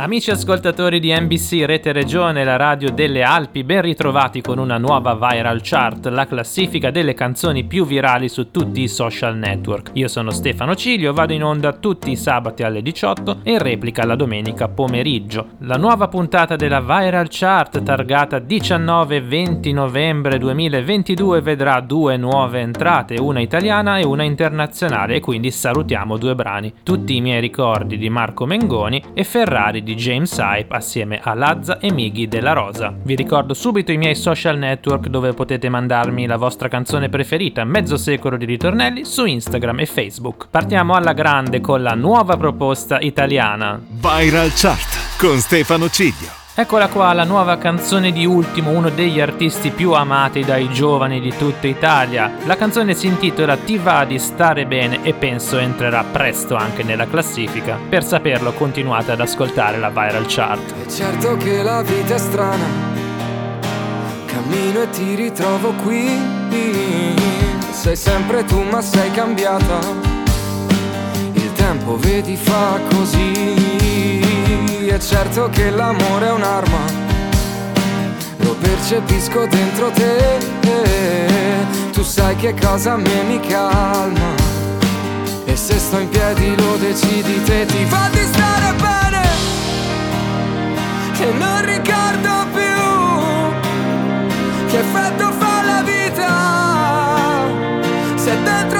Amici ascoltatori di NBC Rete Regione, la radio delle Alpi, ben ritrovati con una nuova Viral Chart, la classifica delle canzoni più virali su tutti i social network. Io sono Stefano Ciglio, vado in onda tutti i sabati alle 18 e in replica la domenica pomeriggio. La nuova puntata della Viral Chart, targata 19-20 novembre 2022, vedrà due nuove entrate, una italiana e una internazionale, e quindi salutiamo due brani. Tutti i miei ricordi di Marco Mengoni e Ferrari di di James Hype assieme a Lazza e Miggy della Rosa. Vi ricordo subito i miei social network dove potete mandarmi la vostra canzone preferita, mezzo secolo di ritornelli, su Instagram e Facebook. Partiamo alla grande con la nuova proposta italiana. Viral Chart con Stefano Ciglio. Eccola qua, la nuova canzone di Ultimo, uno degli artisti più amati dai giovani di tutta Italia. La canzone si intitola Ti va di stare bene e penso entrerà presto anche nella classifica. Per saperlo continuate ad ascoltare la Viral Chart. È certo che la vita è strana, cammino e ti ritrovo qui. Sei sempre tu ma sei cambiata, il tempo vedi fa così è certo che l'amore è un'arma, lo percepisco dentro te, tu sai che cosa a me mi calma, e se sto in piedi lo decidi te, ti fa di stare bene, che non ricordo più. Che effetto fa la vita, se dentro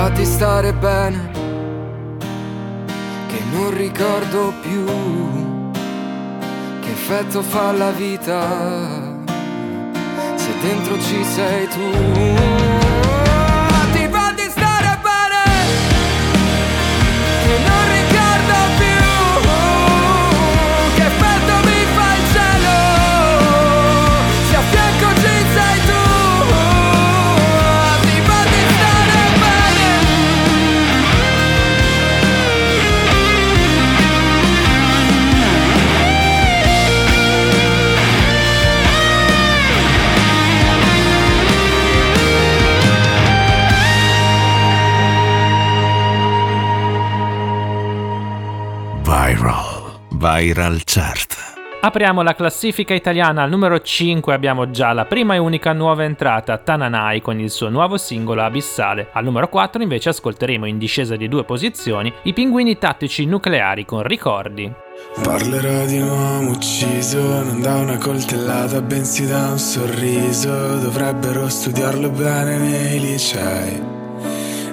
più stare bene, che non ricordo più che effetto fa la vita, se dentro ci sei tu. Viral Chart. Apriamo la classifica italiana al numero 5 abbiamo già la prima e unica nuova entrata Tananai con il suo nuovo singolo Abissale. Al numero 4 invece ascolteremo in discesa di due posizioni i pinguini tattici nucleari con Ricordi. Parlerò di un uomo ucciso, non da una coltellata, bensì da un sorriso. Dovrebbero studiarlo bene nei licei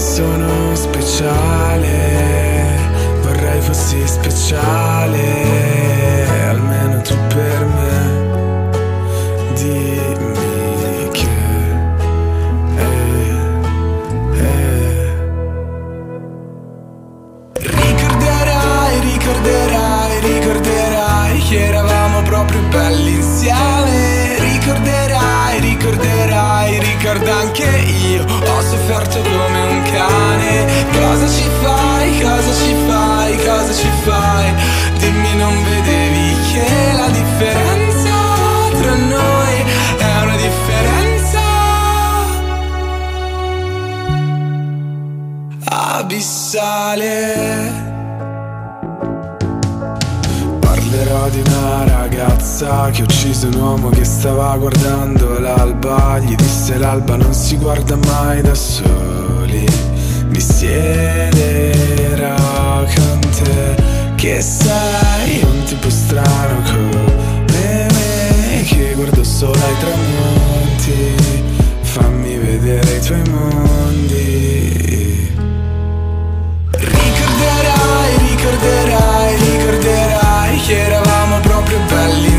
Sono speciale, vorrei fossi speciale, almeno tu per me. Dimmi che. Ricorderai, ricorderai, ricorderai che eravamo proprio belli insieme. Ricorderai, ricorderai, ricorda anche io, ho sofferto come un cane Cosa ci fai, cosa ci fai, cosa ci fai? Dimmi non vedevi che la differenza tra noi è una differenza. Abissale. Parlerò di una ragazza che ha ucciso un uomo che stava guardando l'alba. Gli disse l'alba non si guarda mai da soli mi siederò con te Che sei un tipo strano come me Che guardo solo ai tramonti Fammi vedere i tuoi mondi. Ricorderai, ricorderai, ricorderai Che eravamo proprio belli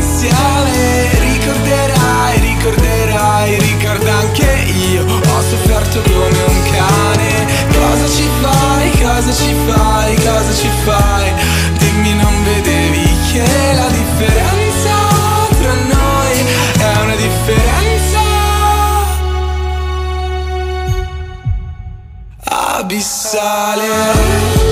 cosa ci fai, cosa ci fai? Dimmi non vedevi che la differenza tra noi è una differenza. Abissale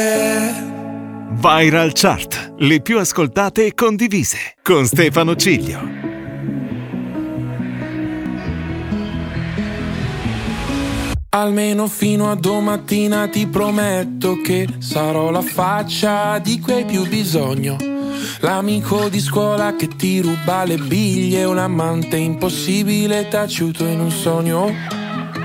Viral Chart, le più ascoltate e condivise, con Stefano Ciglio. Almeno fino a domattina ti prometto che sarò la faccia di cui hai più bisogno. L'amico di scuola che ti ruba le biglie, un amante impossibile taciuto in un sogno.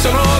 sono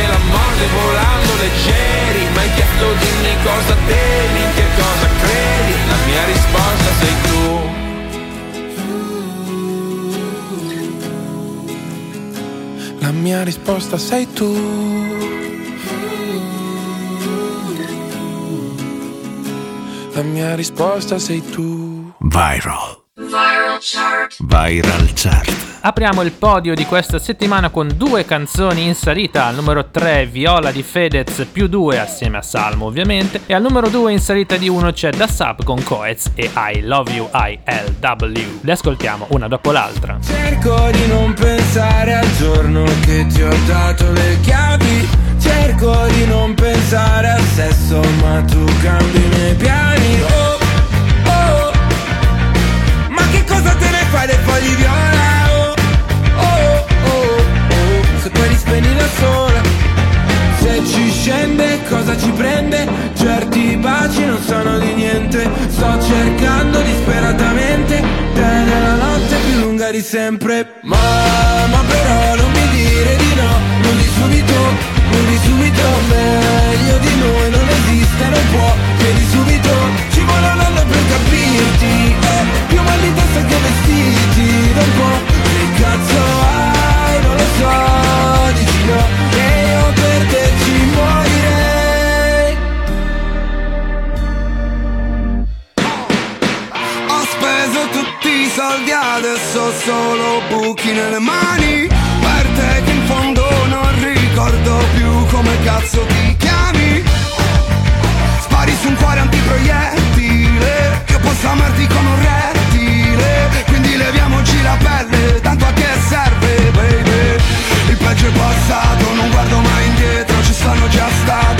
anche la morte volando leggeri Ma hai chiesto dimmi cosa temi, in che cosa credi La mia risposta sei tu La mia risposta sei tu La mia risposta sei tu Viral. Viral chart. Viral chart. Apriamo il podio di questa settimana con due canzoni in salita. Al numero 3 Viola di Fedez più 2 assieme a Salmo ovviamente. E al numero 2 in salita di 1 c'è Da Sub con Coez e I Love You ILW. Le ascoltiamo una dopo l'altra. Cerco di non pensare al giorno che ti ho dato le chiavi Cerco di non pensare al sesso ma tu cambi i miei piani Oh, oh, ma che cosa te ne fai del fogli viola? Cosa ci prende? Certi baci non sono di niente. Sto cercando disperatamente. Te nella notte più lunga di sempre. Ma, ma però non mi dire di no. Non di subito, non di subito. Meglio di noi non esiste, non può Chiedi subito, ci vuole un anno per capirti. Eh, Più mal di testa che vestiti. Un po' che cazzo ho solo buchi nelle mani. Per te che in fondo non ricordo più come cazzo ti chiami. Spari su un cuore antiproiettile Io posso amarti come un rettile. Quindi leviamoci la pelle, tanto a che serve baby? Il peggio è passato, non guardo mai indietro, ci sono già stato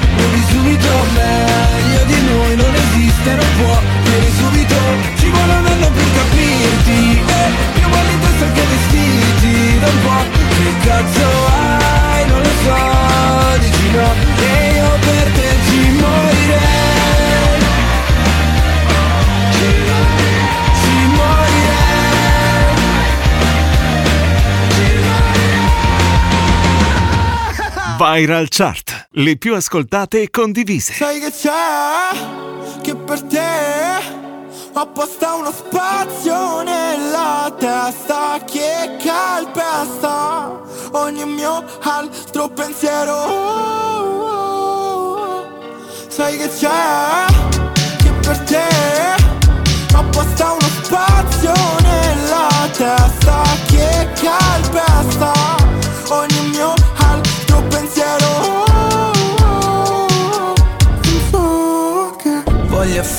Vieni subito, meglio di noi non esiste, non può. Vieni subito, ci vuole un anno per capirti. E eh, più male in testa che vestiti non può, Che cazzo hai, non lo so, dici no. E io per te ci morirei. Ci, ci morirei. Ci morirei. Viral Chart le più ascoltate e condivise. Sai che c'è? Che per te apposta uno spazio nella testa che calpesta ogni mio altro pensiero. Sai che c'è? Che per te apposta uno spazio nella testa che calpesta ogni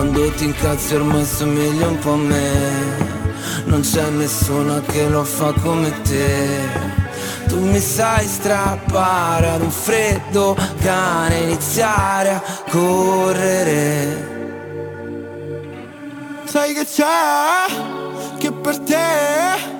Quando ti incazzi ormai somiglia un po' a me. Non c'è nessuno che lo fa come te. Tu mi sai strappare ad un freddo cane Iniziare a correre. Sai che c'è? Che per te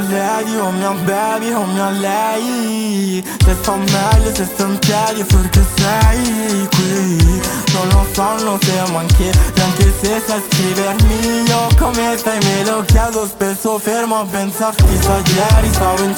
O mia lady, o mia baby, o mia lei Se sto meglio, se sto in piedi perché sei qui Non lo so, non siamo anche Anche se sai scrivermi io come stai me lo chiedo spesso Fermo a pensarti sa ieri Stavo in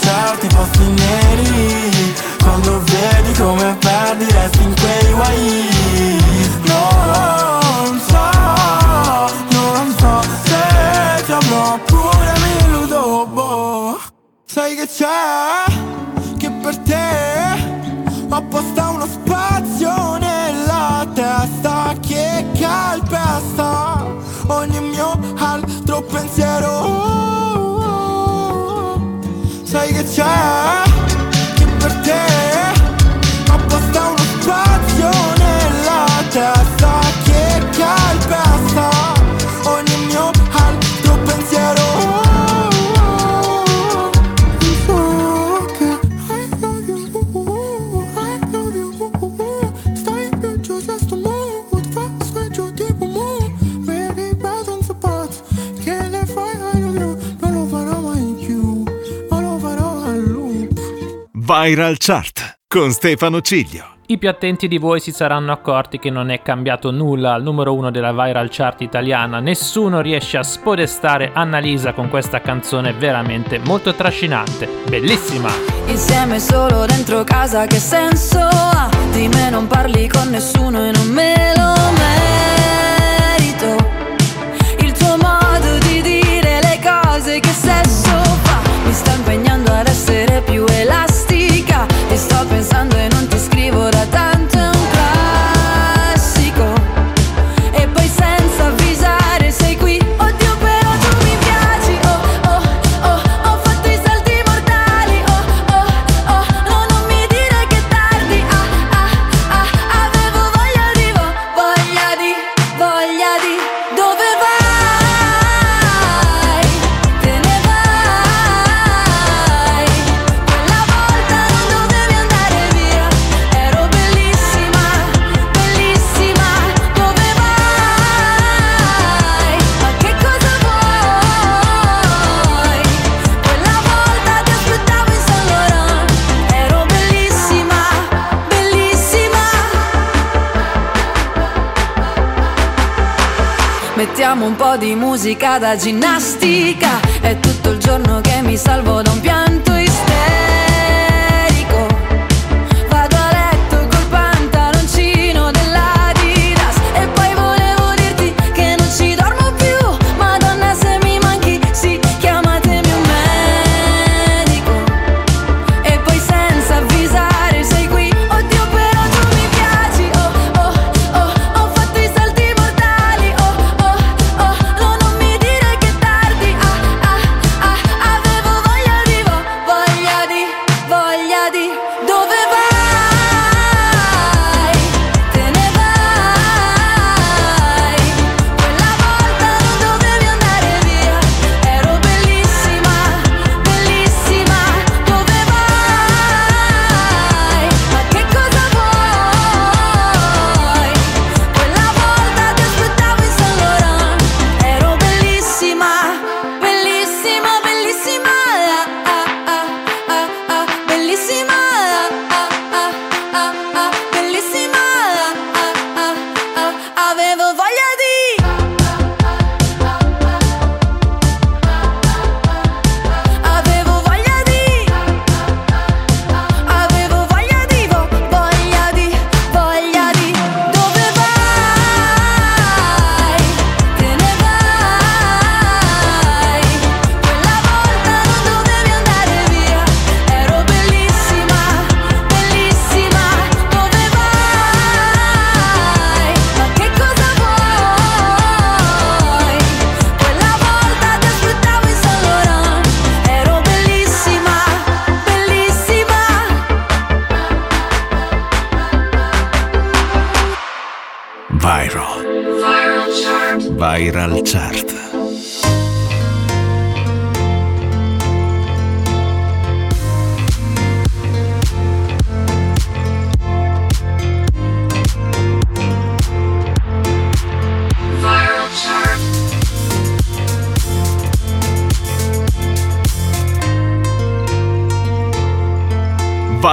Viral Chart con Stefano Ciglio. I più attenti di voi si saranno accorti che non è cambiato nulla al numero uno della viral chart italiana. Nessuno riesce a spodestare Annalisa con questa canzone veramente molto trascinante. Bellissima! Insieme solo dentro casa che senso ha? Di me non parli con nessuno e non me lo di musica da ginnastica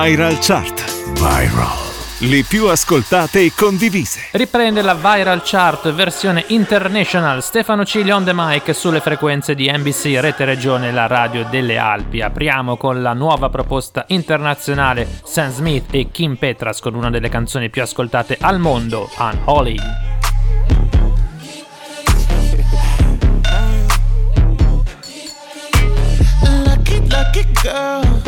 Viral Chart. Viral. Le più ascoltate e condivise. Riprende la Viral Chart versione international Stefano Ciglio on the mic sulle frequenze di NBC Rete Regione, la radio delle Alpi. Apriamo con la nuova proposta internazionale Sam Smith e Kim Petras con una delle canzoni più ascoltate al mondo, Unholy. Lucky, lucky girl.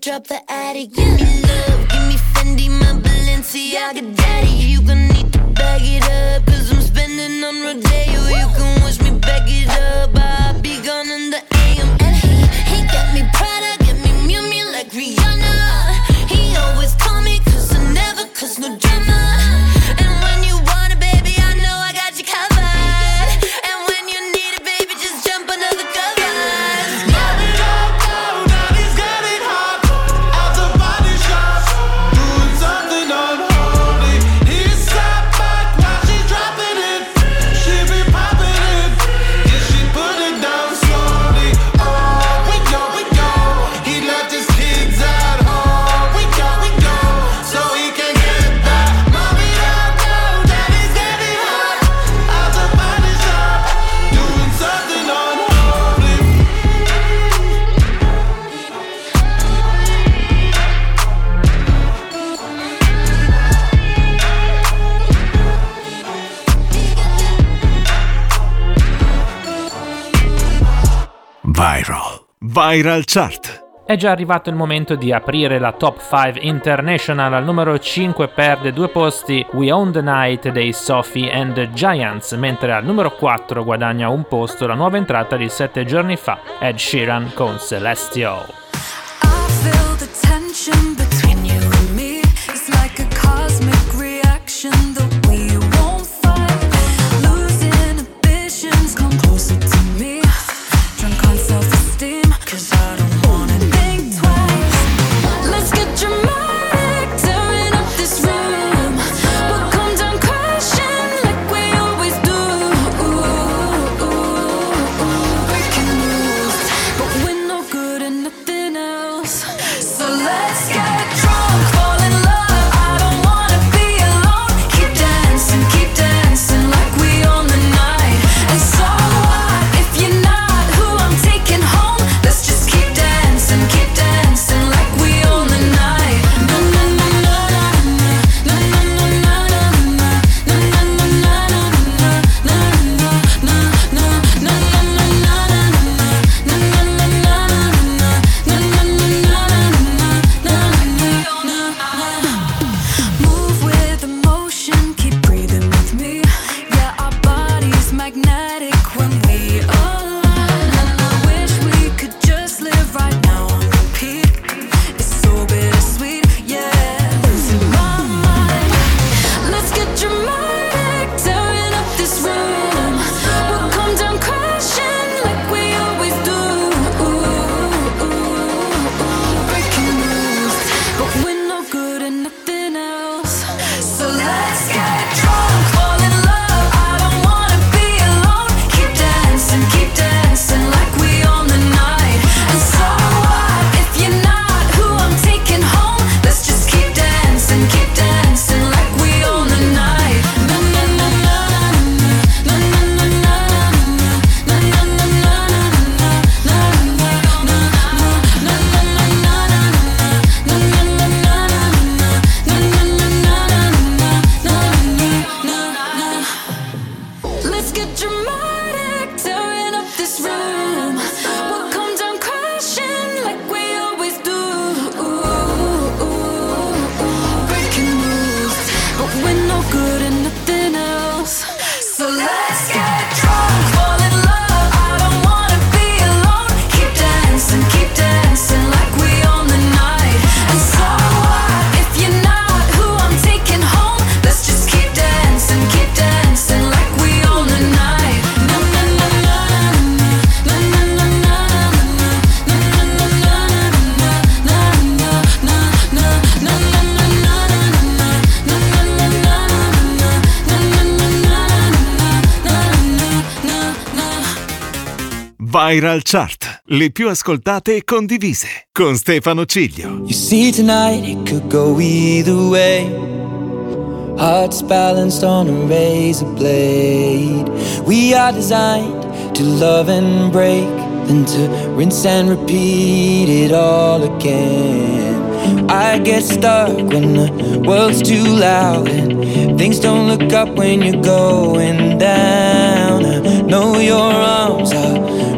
drop the attic, give me love, give me Fendi, my Balenciaga, daddy. You gon' need to bag it up, cause I'm spending on Rodeo. Viral. Chart. È già arrivato il momento di aprire la Top 5 International. Al numero 5 perde due posti We Own the Night dei Sophie and the Giants, mentre al numero 4 guadagna un posto la nuova entrata di 7 giorni fa, Ed Sheeran con Celestial. I feel the tension Viral Chart, le più ascoltate e condivise, con Stefano Ciglio. You see tonight it could go either way. Hearts balanced on a razor blade. We are designed to love and break, then to rinse and repeat it all again. I get stuck when the world's too loud and things don't look up when you're going down. I know your arms are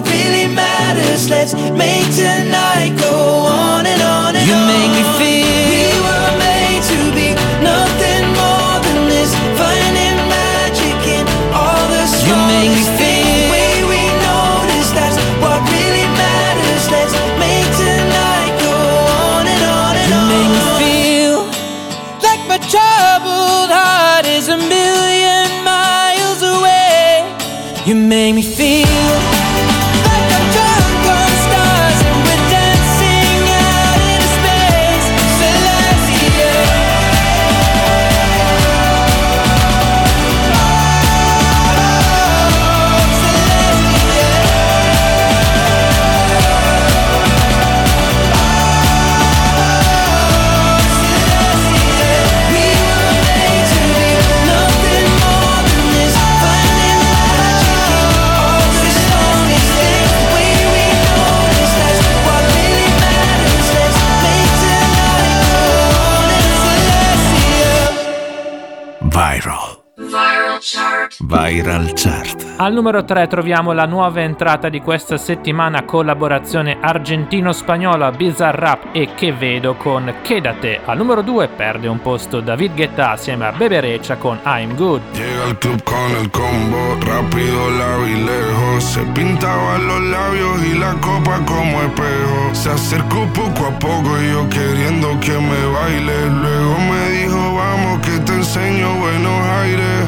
what really matters. Let's make tonight go on and on and You on. make me feel- We were made to be nothing more than this. Finding magic in all the smallest You make me things. The way we notice, that's what really matters. Let's make tonight go on and on and You on. make me feel like my troubled heart is a million miles away. You make me Viral. Viral Chart. Al numero 3 troviamo la nuova entrata di questa settimana collaborazione argentino-spagnola Bizarrap e Che Vedo con Quédate. Al numero 2 perde un posto David Guetta assieme a Bebereccia con I'm Good. Llega al club con el combo, rápido, y lejos. Se pintaba los labios y la copa como espejo. Se acercó poco a poco y yo queriendo que me baile. Luego me dijo, vamos que te enseño buenos aires.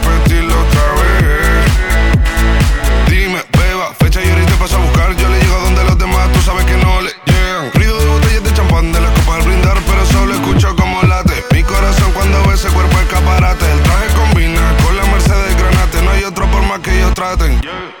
traten. Yeah.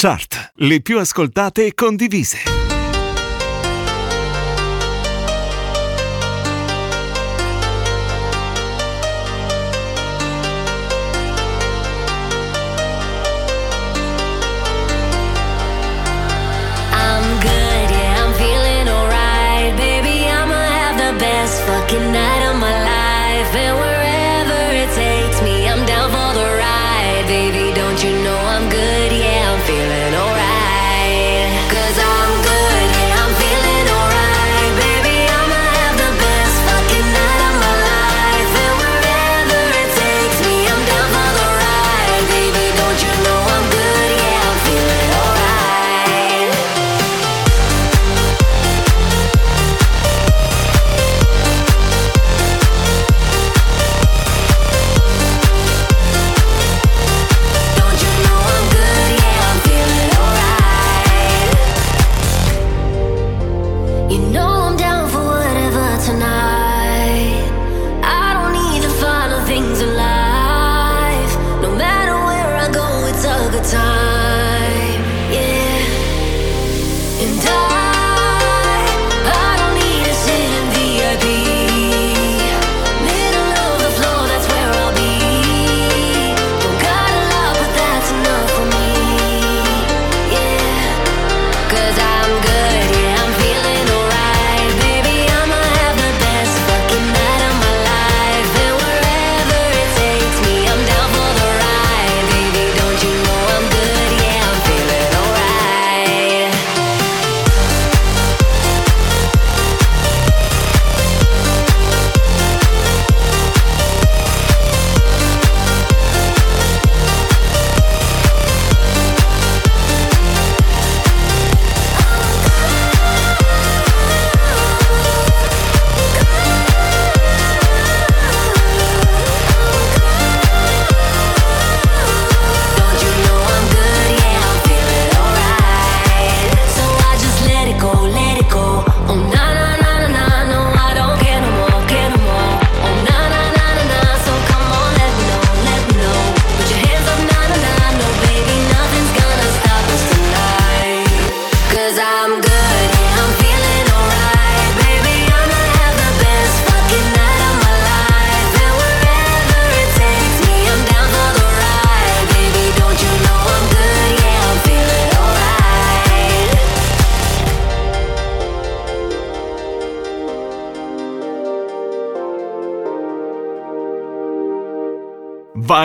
Chart, le più ascoltate e condivise.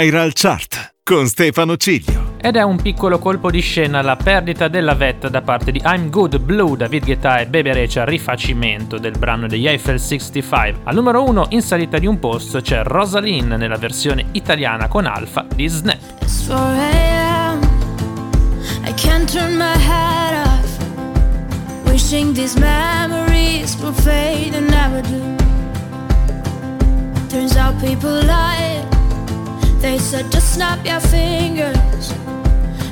Viral Chart con Stefano Ciglio. Ed è un piccolo colpo di scena la perdita della vetta da parte di I'm Good Blue, David Guetta e Bebe Rexha, rifacimento del brano degli Eiffel 65. Al numero 1 in salita di un posto c'è Rosalind nella versione italiana con Alfa di Snap. It's 4 a.m. I can't turn my head off. Wishing these memories will fade and never do. Turns out people lie. They said just snap your fingers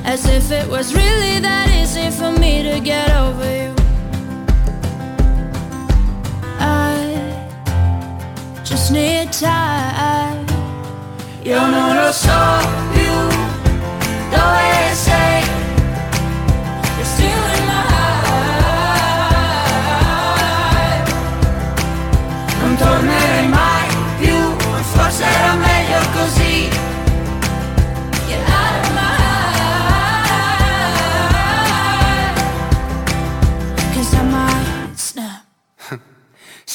As if it was really that easy for me to get over you. I just need time. Io non lo so più dove sei. You're still in my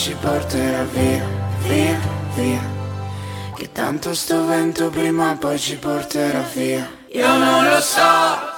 ci porterà via, via, via. Che tanto sto vento prima o poi ci porterà via. Io non lo so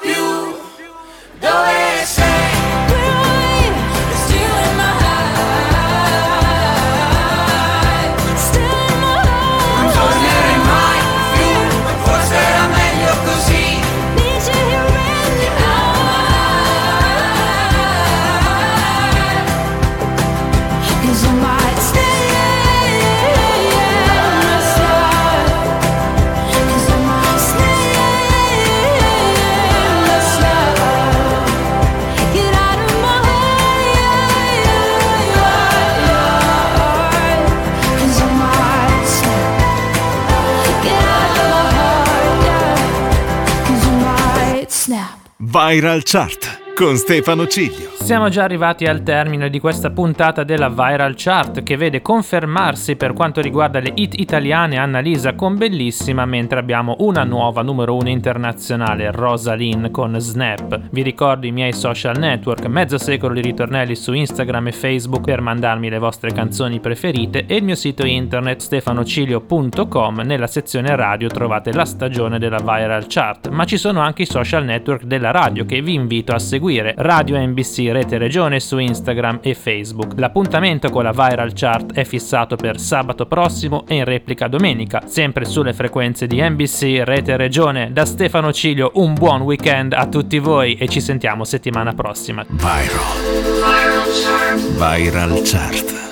snap. Viral Chart con Stefano Ciglio. Siamo già arrivati al termine di questa puntata della Viral Chart che vede confermarsi per quanto riguarda le hit italiane Annalisa con Bellissima mentre abbiamo una nuova numero 1 internazionale Rosaline con Snap. Vi ricordo i miei social network, mezzo secolo di ritornelli su Instagram e Facebook per mandarmi le vostre canzoni preferite e il mio sito internet stefanocilio.com nella sezione radio trovate la stagione della Viral Chart, ma ci sono anche i social network della radio che vi invito a seguire, Radio NBC Rete Regione su Instagram e Facebook. L'appuntamento con la Viral Chart è fissato per sabato prossimo e in replica domenica, sempre sulle frequenze di NBC Rete Regione. Da Stefano Cilio un buon weekend a tutti voi e ci sentiamo settimana prossima. Viral. Viral Chart.